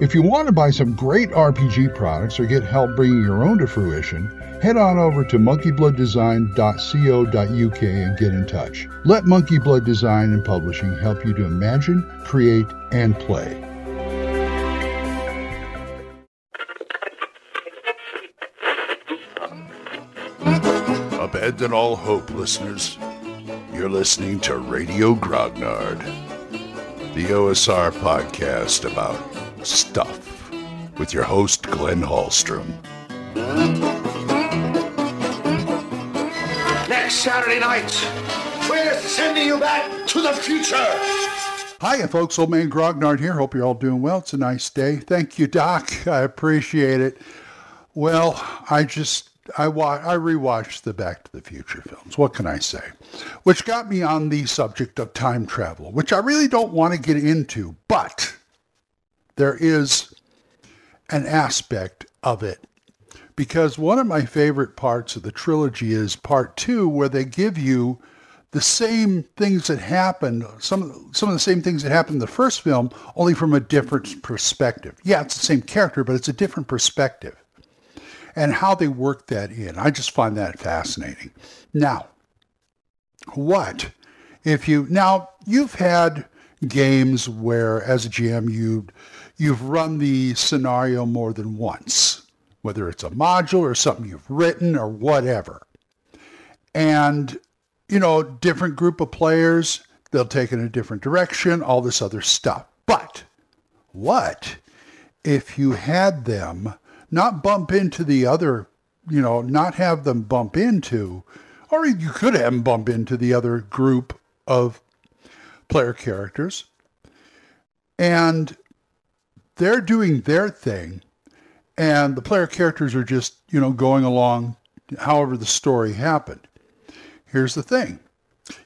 if you want to buy some great RPG products or get help bringing your own to fruition, head on over to monkeyblooddesign.co.uk and get in touch. Let Monkey Blood Design and Publishing help you to imagine, create, and play. Abandon all hope, listeners. You're listening to Radio Grognard, the OSR podcast about stuff with your host, Glenn Hallstrom. Next Saturday night, we're sending you back to the future. Hiya, folks. Old Man Grognard here. Hope you're all doing well. It's a nice day. Thank you, Doc. I appreciate it. Well, I just I wa- I rewatched the Back to the Future films. What can I say? Which got me on the subject of time travel, which I really don't want to get into, but there is an aspect of it because one of my favorite parts of the trilogy is part two, where they give you the same things that happened, some some of the same things that happened in the first film, only from a different perspective. Yeah, it's the same character, but it's a different perspective and how they work that in. I just find that fascinating. Now, what if you now you've had games where as a GM you you've run the scenario more than once, whether it's a module or something you've written or whatever. And you know, different group of players, they'll take it in a different direction, all this other stuff. But what if you had them not bump into the other, you know, not have them bump into, or you could have them bump into the other group of player characters. And they're doing their thing, and the player characters are just, you know, going along however the story happened. Here's the thing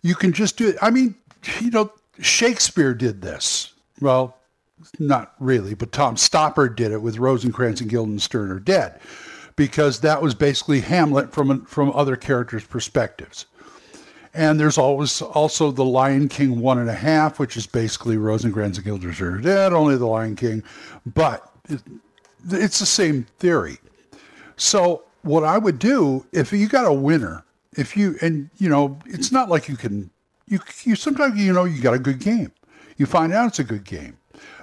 you can just do it. I mean, you know, Shakespeare did this. Well, not really, but Tom Stoppard did it with Rosencrantz and Guildenstern are dead, because that was basically Hamlet from from other characters' perspectives. And there's always also the Lion King one and a half, which is basically Rosencrantz and Guildenstern are dead, only the Lion King, but it, it's the same theory. So what I would do if you got a winner, if you and you know, it's not like you can you you sometimes you know you got a good game. You find out it's a good game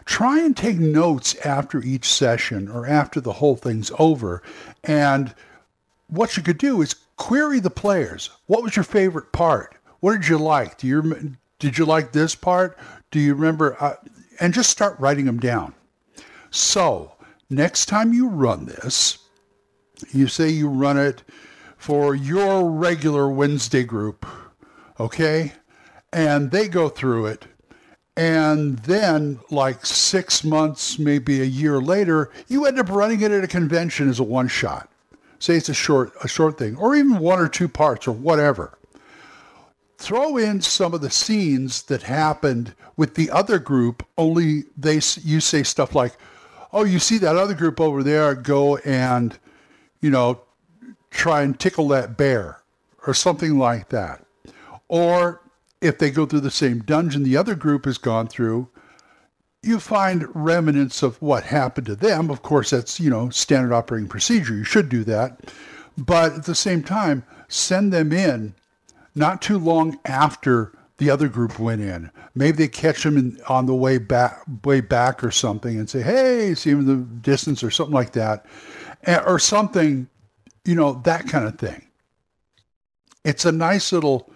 try and take notes after each session or after the whole thing's over. And what you could do is query the players. What was your favorite part? What did you like? Do you did you like this part? Do you remember? Uh, and just start writing them down. So next time you run this, you say you run it for your regular Wednesday group, okay? And they go through it and then, like six months, maybe a year later, you end up running it at a convention as a one shot. Say it's a short, a short thing, or even one or two parts, or whatever. Throw in some of the scenes that happened with the other group. Only they, you say stuff like, "Oh, you see that other group over there? Go and, you know, try and tickle that bear," or something like that. Or if they go through the same dungeon the other group has gone through, you find remnants of what happened to them. Of course, that's, you know, standard operating procedure. You should do that. But at the same time, send them in not too long after the other group went in. Maybe they catch them in, on the way back, way back or something and say, hey, see them in the distance or something like that. Eh, or something, you know, that kind of thing. It's a nice little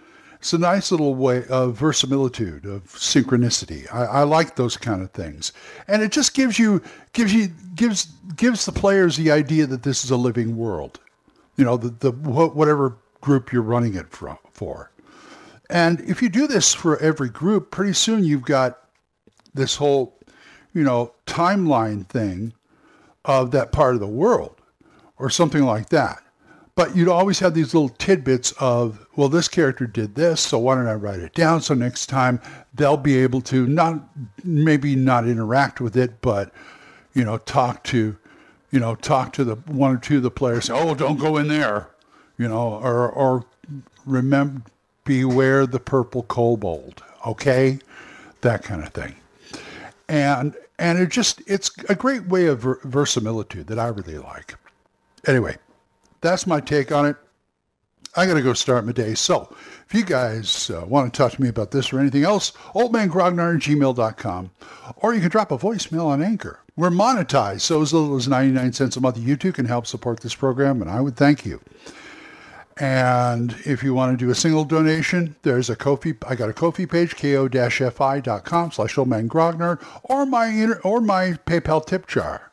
It's a nice little way of verisimilitude, of synchronicity. I, I like those kind of things, and it just gives you gives you gives gives the players the idea that this is a living world. You know, the the whatever group you're running it for. And if you do this for every group, pretty soon you've got this whole, you know, timeline thing of that part of the world or something like that. But you'd always have these little tidbits of, well, this character did this, so why don't I write it down? So next time they'll be able to not, maybe not interact with it, but, you know, talk to, you know, talk to the one or two of the players, say, oh, don't go in there, you know, or, or remember, beware the purple kobold, okay? That kind of thing. And, and it just, it's a great way of ver- verisimilitude that I really like. Anyway, that's my take on it. I got to go start my day. So if you guys uh, want to talk to me about this or anything else, oldmangrognard at gmail.com. Or you can drop a voicemail on Anchor. We're monetized, so as little as 99 cents a month, you too can help support this program, and I would thank you. And if you want to do a single donation, there's a Ko-fi. I got a Ko-fi page, ko-fi.com slash oldmangrognard, or my, or my PayPal tip jar,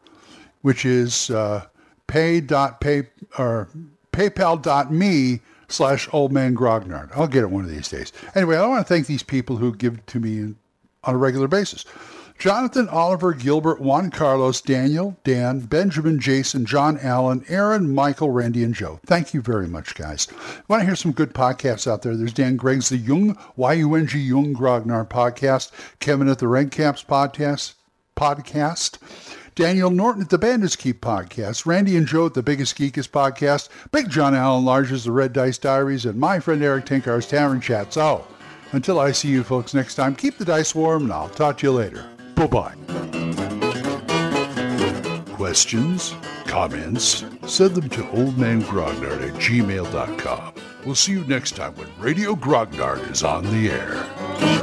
which is uh, pay.pay or paypal.me slash old man grognard. I'll get it one of these days. Anyway, I want to thank these people who give to me on a regular basis. Jonathan, Oliver, Gilbert, Juan Carlos, Daniel, Dan, Benjamin, Jason, John Allen, Aaron, Michael, Randy, and Joe. Thank you very much, guys. Want to hear some good podcasts out there? There's Dan Gregg's The Yung, Y-U-N-G, Yung Grognard podcast, Kevin at the Red Caps podcast, podcast. Daniel Norton at the Bandits Keep podcast, Randy and Joe at the Biggest Geekest podcast, Big John Allen Large's The Red Dice Diaries, and my friend Eric Tenkar's Tavern Chat. So, until I see you folks next time, keep the dice warm, and I'll talk to you later. Bye-bye. Questions? Comments? Send them to oldmangrognard at gmail.com. We'll see you next time when Radio Grognard is on the air.